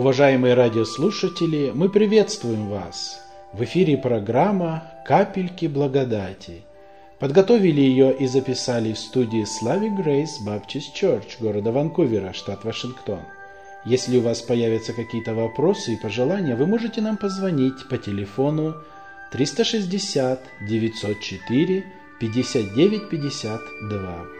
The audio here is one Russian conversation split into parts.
Уважаемые радиослушатели, мы приветствуем вас. В эфире программа «Капельки благодати». Подготовили ее и записали в студии Slavic Grace Baptist Church города Ванкувера, штат Вашингтон. Если у вас появятся какие-то вопросы и пожелания, вы можете нам позвонить по телефону 360 904 59 52.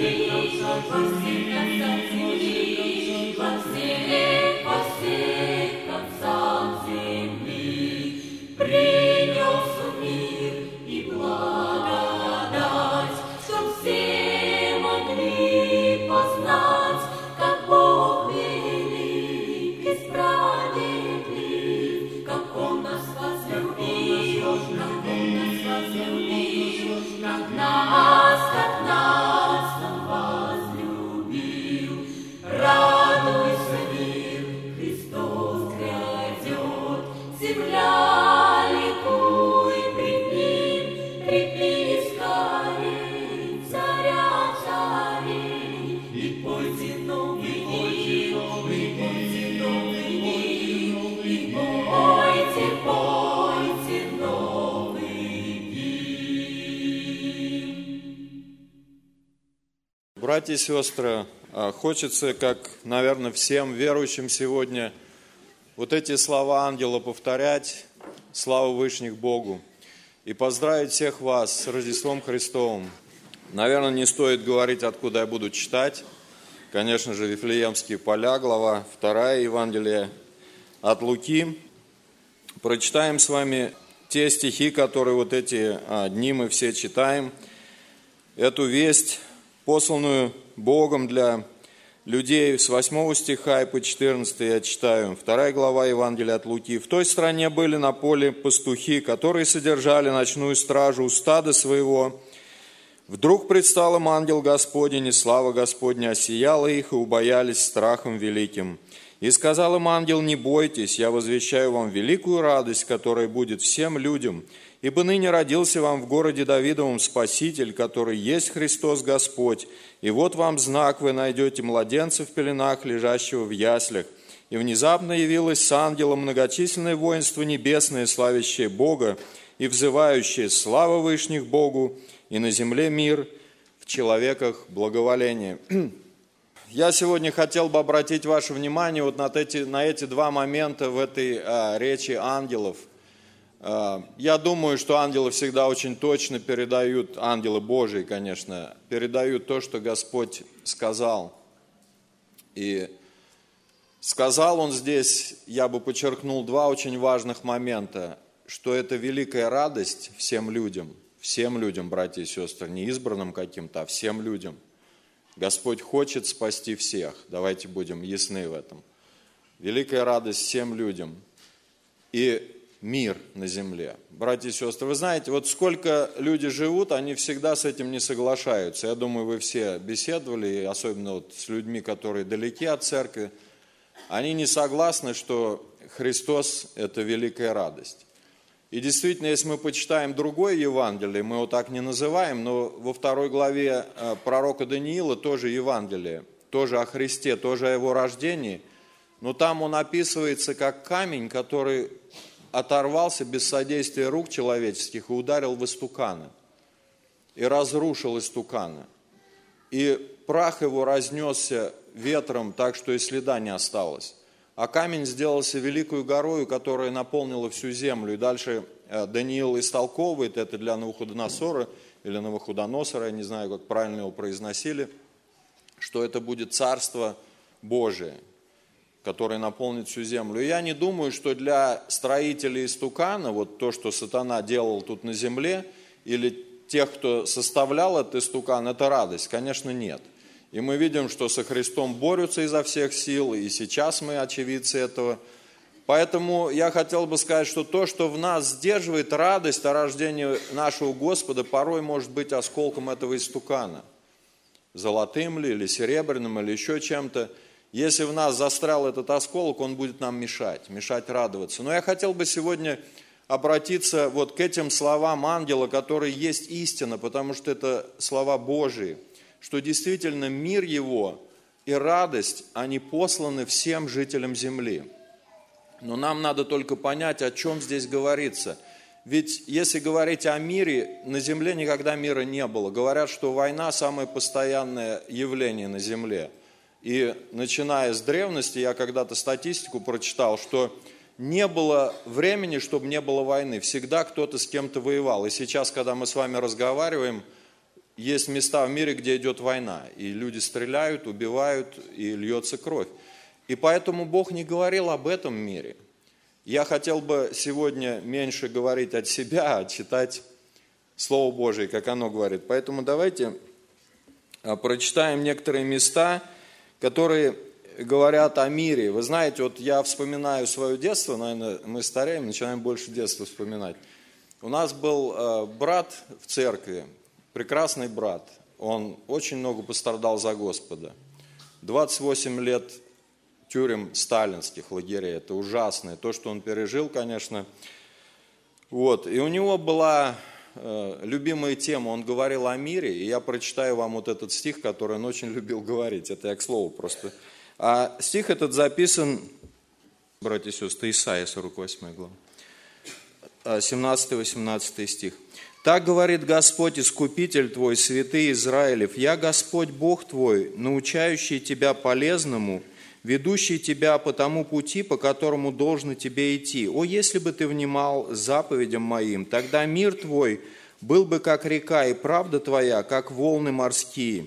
Deus, for me. Братья и сестры, а, хочется, как, наверное, всем верующим сегодня, вот эти слова ангела повторять, славу Вышних Богу, и поздравить всех вас с Рождеством Христовым. Наверное, не стоит говорить, откуда я буду читать. Конечно же, Вифлеемские поля, глава 2 Евангелия от Луки. Прочитаем с вами те стихи, которые вот эти а, дни мы все читаем. Эту весть посланную Богом для людей с 8 стиха и по 14 я читаю. Вторая глава Евангелия от Луки. «В той стране были на поле пастухи, которые содержали ночную стражу у стада своего. Вдруг предстал им ангел Господень, и слава Господня осияла их, и убоялись страхом великим. И сказал им ангел, не бойтесь, я возвещаю вам великую радость, которая будет всем людям, Ибо ныне родился вам в городе Давидовом Спаситель, который есть Христос Господь. И вот вам знак, вы найдете младенца в пеленах, лежащего в яслях. И внезапно явилось с ангелом многочисленное воинство небесное, славящее Бога и взывающее слава Вышних Богу, и на земле мир, в человеках благоволение. Я сегодня хотел бы обратить ваше внимание вот на эти, на эти два момента в этой а, речи ангелов – я думаю, что ангелы всегда очень точно передают, ангелы Божии, конечно, передают то, что Господь сказал. И сказал он здесь, я бы подчеркнул два очень важных момента, что это великая радость всем людям, всем людям, братья и сестры, не избранным каким-то, а всем людям. Господь хочет спасти всех, давайте будем ясны в этом. Великая радость всем людям. И мир на земле. Братья и сестры, вы знаете, вот сколько люди живут, они всегда с этим не соглашаются. Я думаю, вы все беседовали, особенно вот с людьми, которые далеки от церкви. Они не согласны, что Христос – это великая радость. И действительно, если мы почитаем другое Евангелие, мы его так не называем, но во второй главе э, пророка Даниила тоже Евангелие, тоже о Христе, тоже о его рождении, но там он описывается как камень, который оторвался без содействия рук человеческих и ударил в истуканы. и разрушил истукана. И прах его разнесся ветром так, что и следа не осталось. А камень сделался великою горою, которая наполнила всю землю. И дальше э, Даниил истолковывает это для Навуходоносора, или Навуходоносора, я не знаю, как правильно его произносили, что это будет царство Божие, которое наполнит всю землю. Я не думаю, что для строителей истукана, вот то, что сатана делал тут на земле, или тех, кто составлял этот истукан, это радость. Конечно, нет. И мы видим, что со Христом борются изо всех сил, и сейчас мы очевидцы этого. Поэтому я хотел бы сказать, что то, что в нас сдерживает радость о рождении нашего Господа, порой может быть осколком этого истукана. Золотым ли, или серебряным, или еще чем-то. Если в нас застрял этот осколок, он будет нам мешать, мешать радоваться. Но я хотел бы сегодня обратиться вот к этим словам ангела, которые есть истина, потому что это слова Божии – что действительно мир его и радость, они посланы всем жителям земли. Но нам надо только понять, о чем здесь говорится. Ведь если говорить о мире, на земле никогда мира не было. Говорят, что война самое постоянное явление на земле. И начиная с древности, я когда-то статистику прочитал, что не было времени, чтобы не было войны. Всегда кто-то с кем-то воевал. И сейчас, когда мы с вами разговариваем – есть места в мире, где идет война, и люди стреляют, убивают, и льется кровь. И поэтому Бог не говорил об этом мире. Я хотел бы сегодня меньше говорить от себя, а читать Слово Божие, как оно говорит. Поэтому давайте а, прочитаем некоторые места, которые говорят о мире. Вы знаете, вот я вспоминаю свое детство, наверное, мы стареем, начинаем больше детства вспоминать. У нас был а, брат в церкви, прекрасный брат, он очень много пострадал за Господа. 28 лет тюрем сталинских лагерей, это ужасное, то, что он пережил, конечно. Вот. И у него была э, любимая тема, он говорил о мире, и я прочитаю вам вот этот стих, который он очень любил говорить, это я к слову просто. А стих этот записан, братья и сестры, Исаия, 48 глава, 17-18 э, стих. Так говорит Господь, Искупитель твой, святый Израилев, «Я Господь Бог твой, научающий тебя полезному, ведущий тебя по тому пути, по которому должно тебе идти. О, если бы ты внимал заповедям моим, тогда мир твой был бы как река, и правда твоя, как волны морские.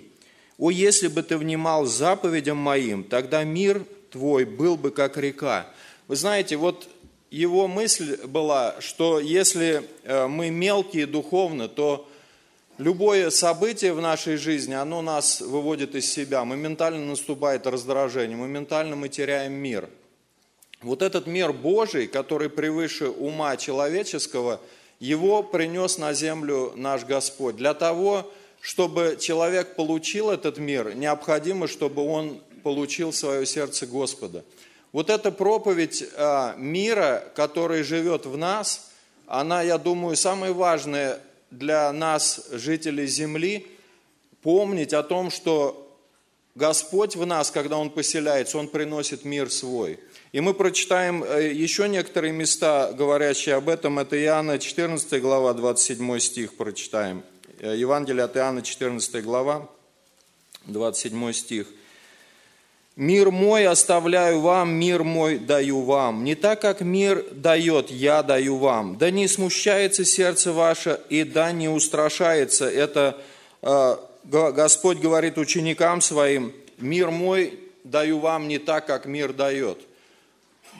О, если бы ты внимал заповедям моим, тогда мир твой был бы как река». Вы знаете, вот его мысль была, что если э, мы мелкие духовно, то любое событие в нашей жизни, оно нас выводит из себя, моментально наступает раздражение, моментально мы теряем мир. Вот этот мир Божий, который превыше ума человеческого, его принес на землю наш Господь. Для того, чтобы человек получил этот мир, необходимо, чтобы он получил свое сердце Господа – вот эта проповедь а, мира, который живет в нас, она, я думаю, самая важная для нас, жителей Земли, помнить о том, что Господь в нас, когда Он поселяется, Он приносит мир свой. И мы прочитаем э, еще некоторые места, говорящие об этом. Это Иоанна 14 глава, 27 стих прочитаем. Э, Евангелие от Иоанна 14 глава, 27 стих – Мир мой оставляю вам, мир мой даю вам. Не так, как мир дает, я даю вам. Да не смущается сердце ваше, и да не устрашается. Это э, Господь говорит ученикам своим, мир мой даю вам не так, как мир дает.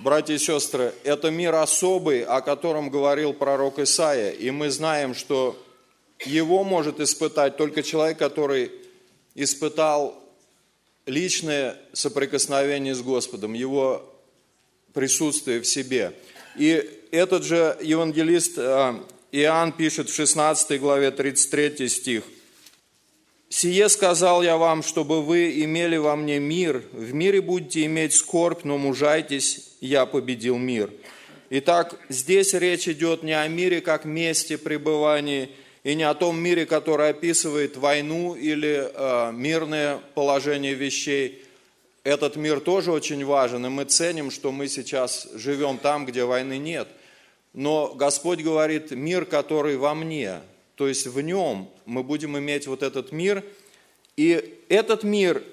Братья и сестры, это мир особый, о котором говорил пророк Исаия. И мы знаем, что его может испытать только человек, который испытал личное соприкосновение с Господом, его присутствие в себе. И этот же евангелист э, Иоанн пишет в 16 главе 33 стих. «Сие сказал я вам, чтобы вы имели во мне мир. В мире будете иметь скорбь, но мужайтесь, я победил мир». Итак, здесь речь идет не о мире как месте пребывания, и не о том мире, который описывает войну или э, мирное положение вещей. Этот мир тоже очень важен, и мы ценим, что мы сейчас живем там, где войны нет. Но Господь говорит, мир, который во мне, то есть в нем мы будем иметь вот этот мир. И этот мир,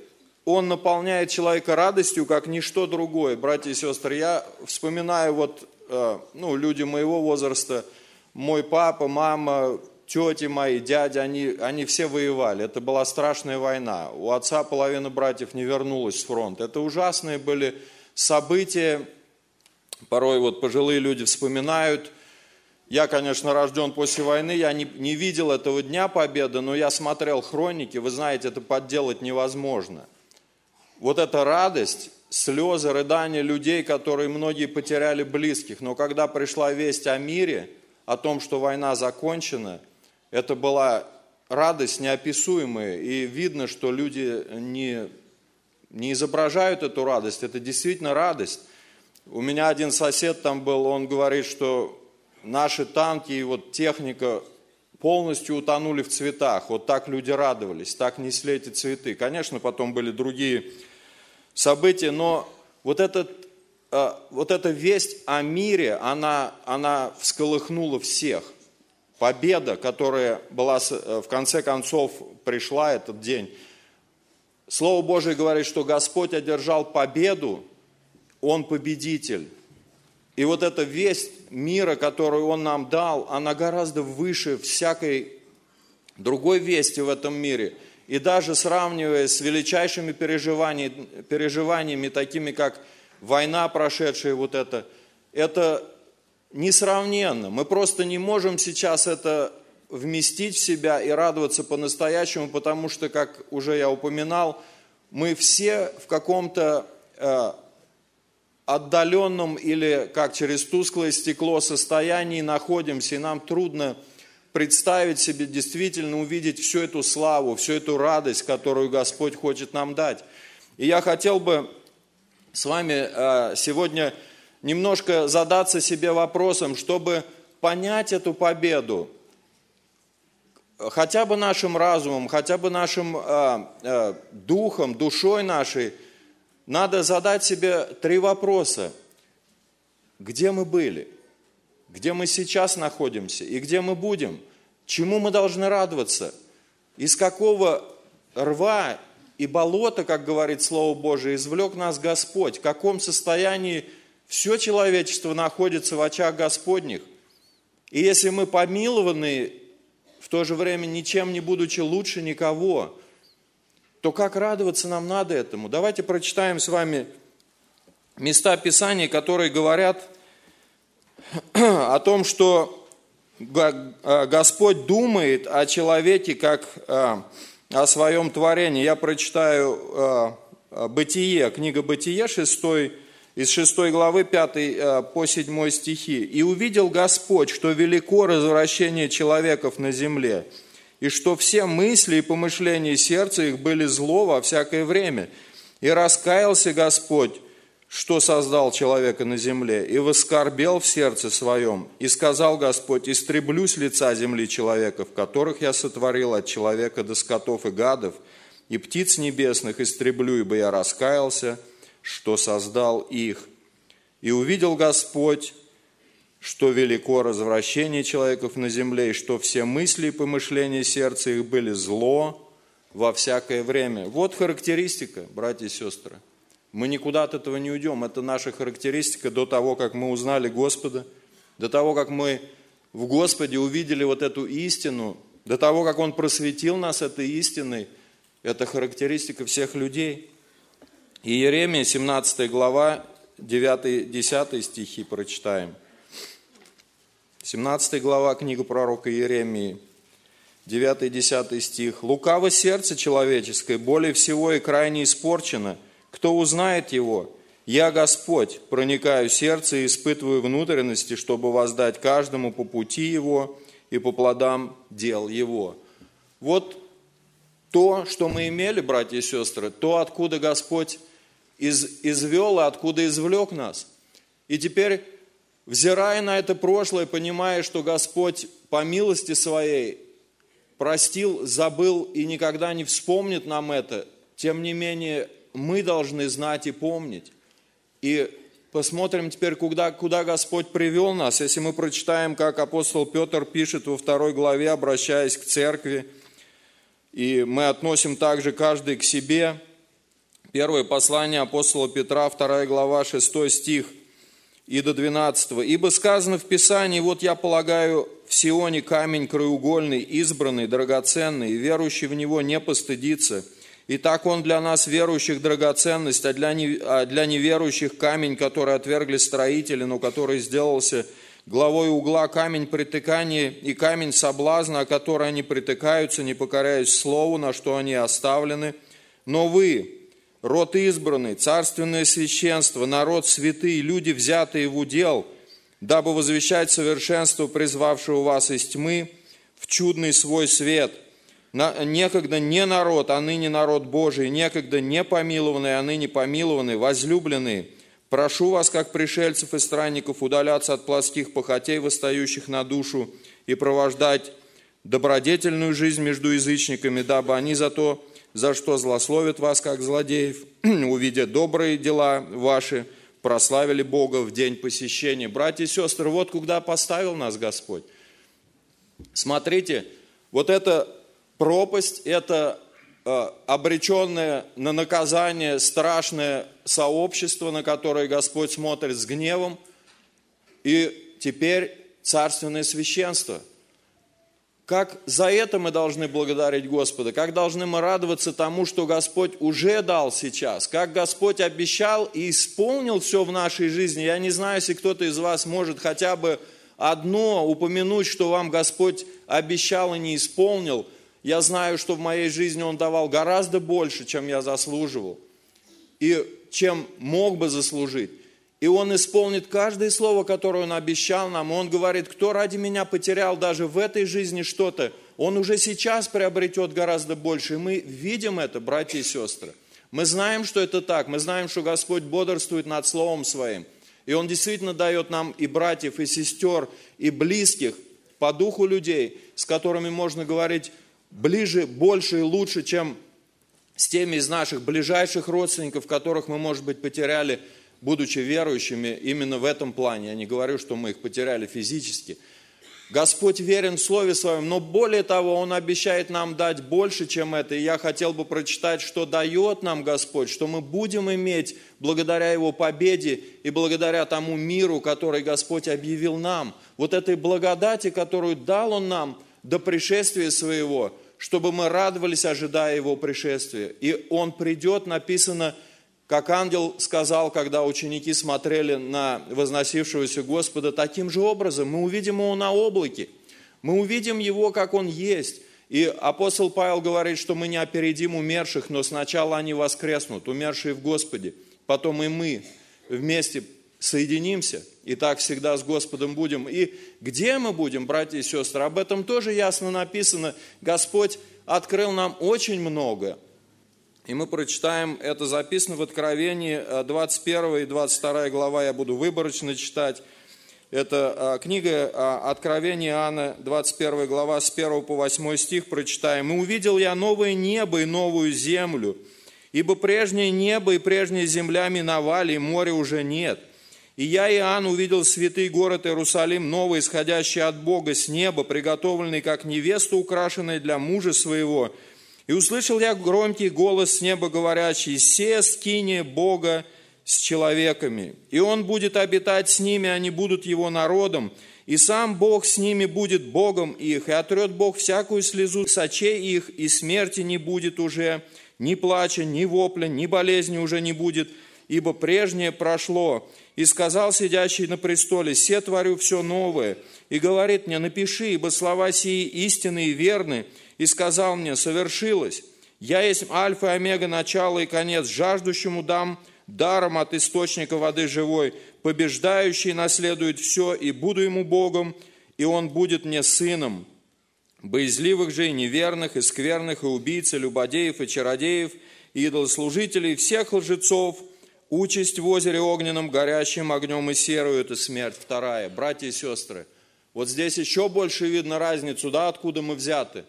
он наполняет человека радостью, как ничто другое. Братья и сестры, я вспоминаю вот, э, ну, люди моего возраста, мой папа, мама, тети мои, дядя, они, они все воевали. Это была страшная война. У отца половина братьев не вернулась с фронта. Это ужасные были события. Порой вот пожилые люди вспоминают. Я, конечно, рожден после войны, я не, не видел этого Дня Победы, но я смотрел хроники. Вы знаете, это подделать невозможно. Вот эта радость, слезы, рыдания людей, которые многие потеряли близких. Но когда пришла весть о мире, о том, что война закончена – это была радость неописуемая, и видно, что люди не, не изображают эту радость, это действительно радость. У меня один сосед там был, он говорит, что наши танки и вот техника полностью утонули в цветах. Вот так люди радовались, так несли эти цветы. Конечно, потом были другие события, но вот, этот, э, вот эта весть о мире, она, она всколыхнула всех – победа, которая была э, в конце концов пришла этот день. Слово Божие говорит, что Господь одержал победу, Он победитель. И вот эта весть мира, которую Он нам дал, она гораздо выше всякой другой вести в этом мире. И даже сравнивая с величайшими переживаниями, переживаниями такими как война прошедшая, вот это, это несравненно. Мы просто не можем сейчас это вместить в себя и радоваться по-настоящему, потому что, как уже я упоминал, мы все в каком-то э, отдаленном или как через тусклое стекло состоянии находимся, и нам трудно представить себе, действительно увидеть всю эту славу, всю эту радость, которую Господь хочет нам дать. И я хотел бы с вами э, сегодня немножко задаться себе вопросом, чтобы понять эту победу, хотя бы нашим разумом, хотя бы нашим э, э, духом, душой нашей, надо задать себе три вопроса. Где мы были? Где мы сейчас находимся? И где мы будем? Чему мы должны радоваться? Из какого рва и болота, как говорит Слово Божие, извлек нас Господь? В каком состоянии все человечество находится в очах Господних. И если мы помилованы, в то же время ничем не будучи лучше никого, то как радоваться нам надо этому? Давайте прочитаем с вами места Писания, которые говорят о том, что Господь думает о человеке как о своем творении. Я прочитаю Бытие, книга Бытие, 6 из 6 главы 5 э, по 7 стихи. «И увидел Господь, что велико развращение человеков на земле, и что все мысли и помышления сердца их были зло во всякое время. И раскаялся Господь, что создал человека на земле, и воскорбел в сердце своем. И сказал Господь, истреблю с лица земли человеков, которых я сотворил от человека до скотов и гадов, и птиц небесных истреблю, ибо я раскаялся, что создал их. И увидел Господь, что велико развращение человеков на земле, и что все мысли и помышления сердца их были зло во всякое время. Вот характеристика, братья и сестры. Мы никуда от этого не уйдем. Это наша характеристика до того, как мы узнали Господа, до того, как мы в Господе увидели вот эту истину, до того, как Он просветил нас этой истиной. Это характеристика всех людей – Иеремия, 17 глава, 9-10 стихи прочитаем. 17 глава, книга пророка Иеремии, 9-10 стих. «Лукаво сердце человеческое, более всего и крайне испорчено. Кто узнает его? Я, Господь, проникаю в сердце и испытываю внутренности, чтобы воздать каждому по пути его и по плодам дел его». Вот то, что мы имели, братья и сестры, то, откуда Господь из, извел, и откуда извлек нас. И теперь, взирая на это прошлое, понимая, что Господь по милости своей простил, забыл и никогда не вспомнит нам это, тем не менее мы должны знать и помнить. И посмотрим теперь, куда, куда Господь привел нас. Если мы прочитаем, как апостол Петр пишет во второй главе, обращаясь к церкви, и мы относим также каждый к себе. Первое послание апостола Петра, вторая глава, 6 стих и до 12. «Ибо сказано в Писании, вот я полагаю в Сионе камень краеугольный, избранный, драгоценный, и верующий в него не постыдится. И так он для нас, верующих, драгоценность, а для, не, а для неверующих камень, который отвергли строители, но который сделался главой угла камень притыкания и камень соблазна, о который они притыкаются, не покоряясь слову, на что они оставлены. Но вы, род избранный, царственное священство, народ святый, люди, взятые в удел, дабы возвещать совершенство призвавшего вас из тьмы в чудный свой свет. Некогда не народ, а ныне народ Божий, некогда не помилованный, а ныне помилованный, возлюбленные – Прошу вас, как пришельцев и странников, удаляться от плоских похотей, восстающих на душу, и провождать добродетельную жизнь между язычниками, дабы они за то, за что злословят вас, как злодеев, увидя добрые дела ваши, прославили Бога в день посещения. Братья и сестры, вот куда поставил нас Господь. Смотрите, вот эта пропасть, это Э, обреченное на наказание страшное сообщество, на которое Господь смотрит с гневом, и теперь царственное священство. Как за это мы должны благодарить Господа, как должны мы радоваться тому, что Господь уже дал сейчас, как Господь обещал и исполнил все в нашей жизни. Я не знаю, если кто-то из вас может хотя бы одно упомянуть, что вам Господь обещал и не исполнил – я знаю, что в моей жизни Он давал гораздо больше, чем я заслуживал, и чем мог бы заслужить. И Он исполнит каждое слово, которое Он обещал нам. Он говорит, кто ради меня потерял даже в этой жизни что-то, он уже сейчас приобретет гораздо больше. И мы видим это, братья и сестры. Мы знаем, что это так. Мы знаем, что Господь бодрствует над Словом Своим. И Он действительно дает нам и братьев, и сестер, и близких по духу людей, с которыми можно говорить ближе, больше и лучше, чем с теми из наших ближайших родственников, которых мы, может быть, потеряли, будучи верующими именно в этом плане. Я не говорю, что мы их потеряли физически. Господь верен в Слове Своем, но более того, Он обещает нам дать больше, чем это. И я хотел бы прочитать, что дает нам Господь, что мы будем иметь благодаря Его победе и благодаря тому миру, который Господь объявил нам. Вот этой благодати, которую дал Он нам до пришествия Своего, чтобы мы радовались, ожидая Его пришествия. И Он придет, написано, как ангел сказал, когда ученики смотрели на возносившегося Господа, таким же образом мы увидим Его на облаке, мы увидим Его, как Он есть. И апостол Павел говорит, что мы не опередим умерших, но сначала они воскреснут, умершие в Господе, потом и мы вместе соединимся, и так всегда с Господом будем. И где мы будем, братья и сестры, об этом тоже ясно написано. Господь открыл нам очень много. И мы прочитаем, это записано в Откровении 21 э, и 22 глава, я буду выборочно читать. Это э, книга э, Откровения Иоанна, 21 глава, с 1 по 8 стих прочитаем. «И увидел я новое небо и новую землю, ибо прежнее небо и прежняя земля миновали, и моря уже нет. И я, Иоанн, увидел святый город Иерусалим, новый, исходящий от Бога с неба, приготовленный как невеста, украшенная для мужа своего. И услышал я громкий голос с неба, говорящий, «Се скине Бога с человеками, и Он будет обитать с ними, они будут Его народом, и сам Бог с ними будет Богом их, и отрет Бог всякую слезу с очей их, и смерти не будет уже, ни плача, ни вопля, ни болезни уже не будет, ибо прежнее прошло. И сказал сидящий на престоле, «Се творю все новое». И говорит мне, «Напиши, ибо слова сии истинны и верны». И сказал мне, «Совершилось. Я есть альфа и омега, начало и конец. Жаждущему дам даром от источника воды живой. Побеждающий наследует все, и буду ему Богом, и он будет мне сыном. Боязливых же и неверных, и скверных, и убийц, и любодеев, и чародеев, и идолослужителей, всех лжецов – Участь в озере огненном, горящим огнем и серую – это смерть. Вторая. Братья и сестры, вот здесь еще больше видно разницу, да, откуда мы взяты.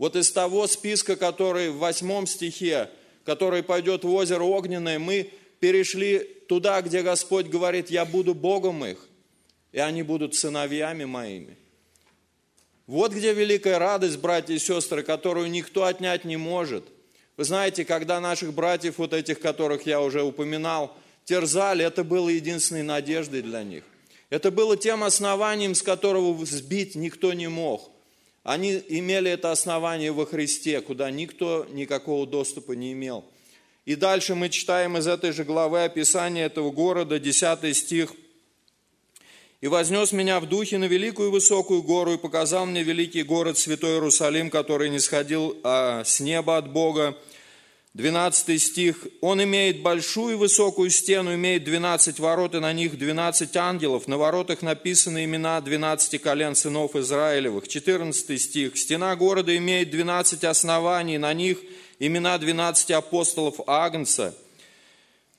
Вот из того списка, который в восьмом стихе, который пойдет в озеро огненное, мы перешли туда, где Господь говорит, я буду Богом их, и они будут сыновьями моими. Вот где великая радость, братья и сестры, которую никто отнять не может. Вы знаете, когда наших братьев, вот этих, которых я уже упоминал, терзали, это было единственной надеждой для них. Это было тем основанием, с которого сбить никто не мог. Они имели это основание во Христе, куда никто никакого доступа не имел. И дальше мы читаем из этой же главы описание этого города, 10 стих. «И вознес меня в духе на великую высокую гору, и показал мне великий город, святой Иерусалим, который не сходил а, с неба от Бога, 12 стих. «Он имеет большую высокую стену, имеет 12 ворот, и на них 12 ангелов. На воротах написаны имена 12 колен сынов Израилевых». 14 стих. «Стена города имеет 12 оснований, на них имена 12 апостолов Агнца».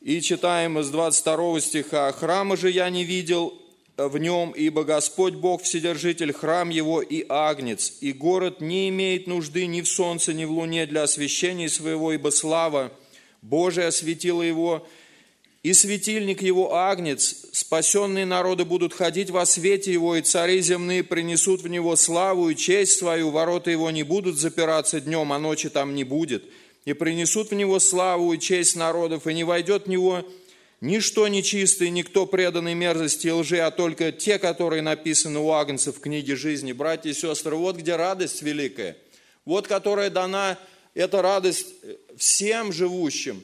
И читаем из 22 стиха. «Храма же я не видел, в нем, ибо Господь Бог Вседержитель, храм его и агнец, и город не имеет нужды ни в солнце, ни в луне для освящения своего, ибо слава Божия осветила его, и светильник его агнец, спасенные народы будут ходить во свете его, и цари земные принесут в него славу и честь свою, ворота его не будут запираться днем, а ночи там не будет, и принесут в него славу и честь народов, и не войдет в него Ничто нечистое, никто преданный мерзости и лжи, а только те, которые написаны у Агнца в книге жизни. Братья и сестры, вот где радость великая. Вот которая дана, эта радость всем живущим.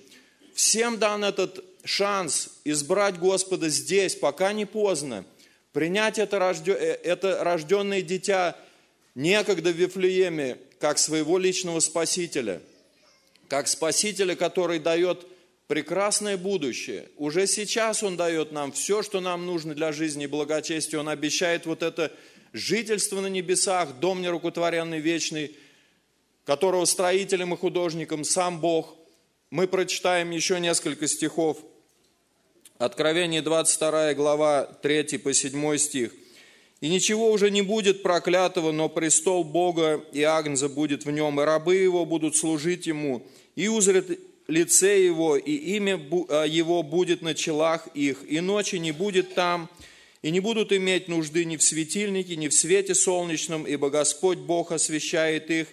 Всем дан этот шанс избрать Господа здесь, пока не поздно. Принять это, рожден, э, это рожденное дитя некогда в Вифлееме, как своего личного Спасителя. Как Спасителя, который дает прекрасное будущее. Уже сейчас Он дает нам все, что нам нужно для жизни и благочестия. Он обещает вот это жительство на небесах, дом нерукотворенный, вечный, которого строителем и художником сам Бог. Мы прочитаем еще несколько стихов. Откровение 22 глава 3 по 7 стих. «И ничего уже не будет проклятого, но престол Бога и Агнца будет в нем, и рабы его будут служить ему, и узрят лице его, и имя а, его будет на челах их, и ночи не будет там, и не будут иметь нужды ни в светильнике, ни в свете солнечном, ибо Господь Бог освещает их,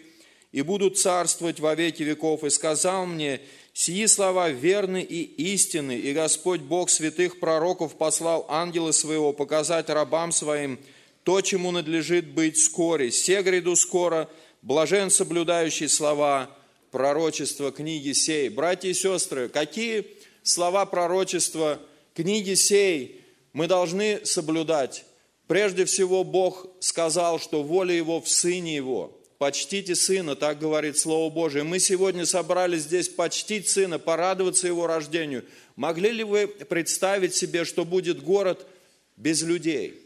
и будут царствовать во веки веков. И сказал мне, сии слова верны и истинны, и Господь Бог святых пророков послал ангела своего показать рабам своим то, чему надлежит быть вскоре. Се гряду скоро, блажен соблюдающий слова пророчества книги сей. Братья и сестры, какие слова пророчества книги сей мы должны соблюдать? Прежде всего, Бог сказал, что воля Его в Сыне Его. Почтите Сына, так говорит Слово Божие. Мы сегодня собрались здесь почтить Сына, порадоваться Его рождению. Могли ли вы представить себе, что будет город без людей?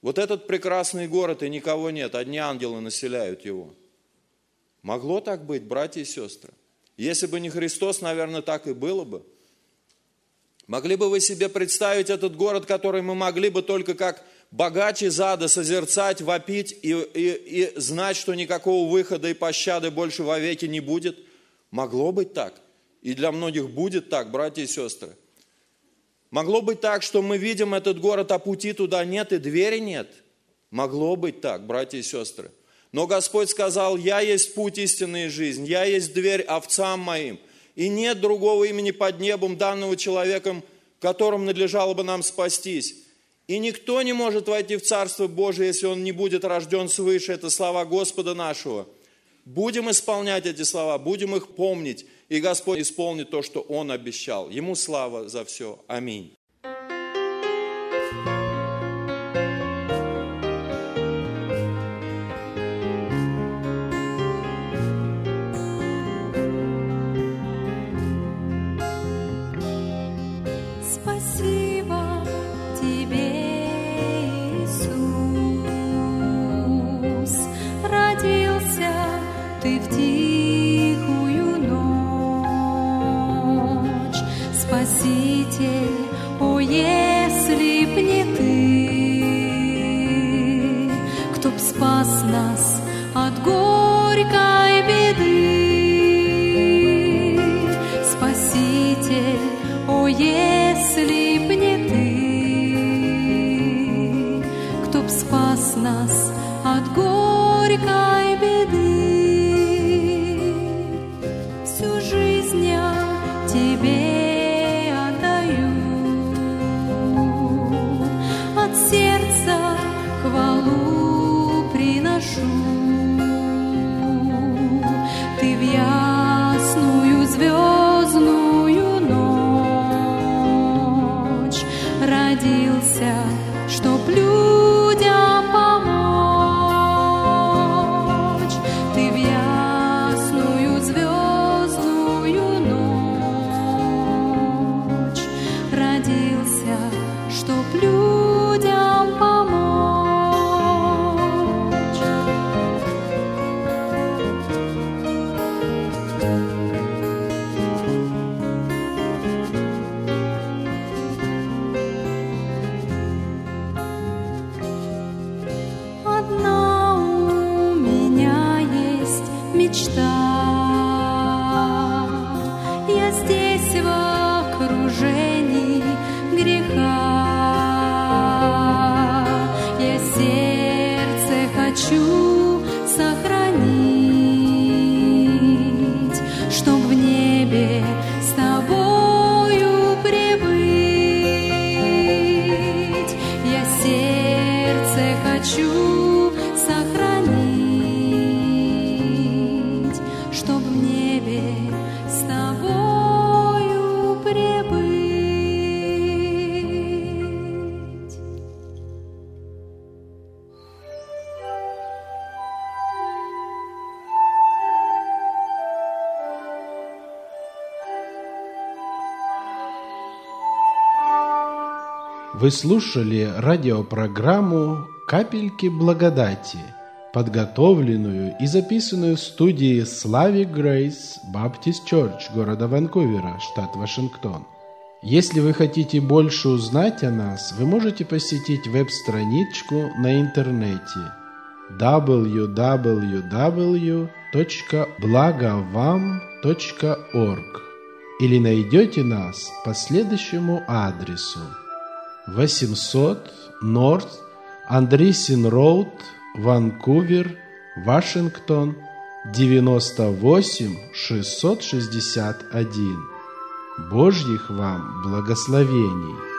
Вот этот прекрасный город, и никого нет, одни ангелы населяют его – Могло так быть, братья и сестры? Если бы не Христос, наверное, так и было бы. Могли бы вы себе представить этот город, который мы могли бы только как богаче зада созерцать, вопить и, и, и знать, что никакого выхода и пощады больше вовеки не будет? Могло быть так. И для многих будет так, братья и сестры. Могло быть так, что мы видим этот город, а пути туда нет и двери нет. Могло быть так, братья и сестры. Но Господь сказал, я есть путь истинной жизни, я есть дверь овцам моим. И нет другого имени под небом, данного человеком, которым надлежало бы нам спастись. И никто не может войти в Царство Божие, если он не будет рожден свыше. Это слова Господа нашего. Будем исполнять эти слова, будем их помнить, и Господь исполнит то, что Он обещал. Ему слава за все. Аминь. choux. Вы слушали радиопрограмму «Капельки благодати», подготовленную и записанную в студии Слави Грейс Баптист Чорч города Ванкувера, штат Вашингтон. Если вы хотите больше узнать о нас, вы можете посетить веб-страничку на интернете www.благовам.орг или найдете нас по следующему адресу 800 Норт Андрисин Роуд, Ванкувер, Вашингтон, 98 661. Божьих вам благословений!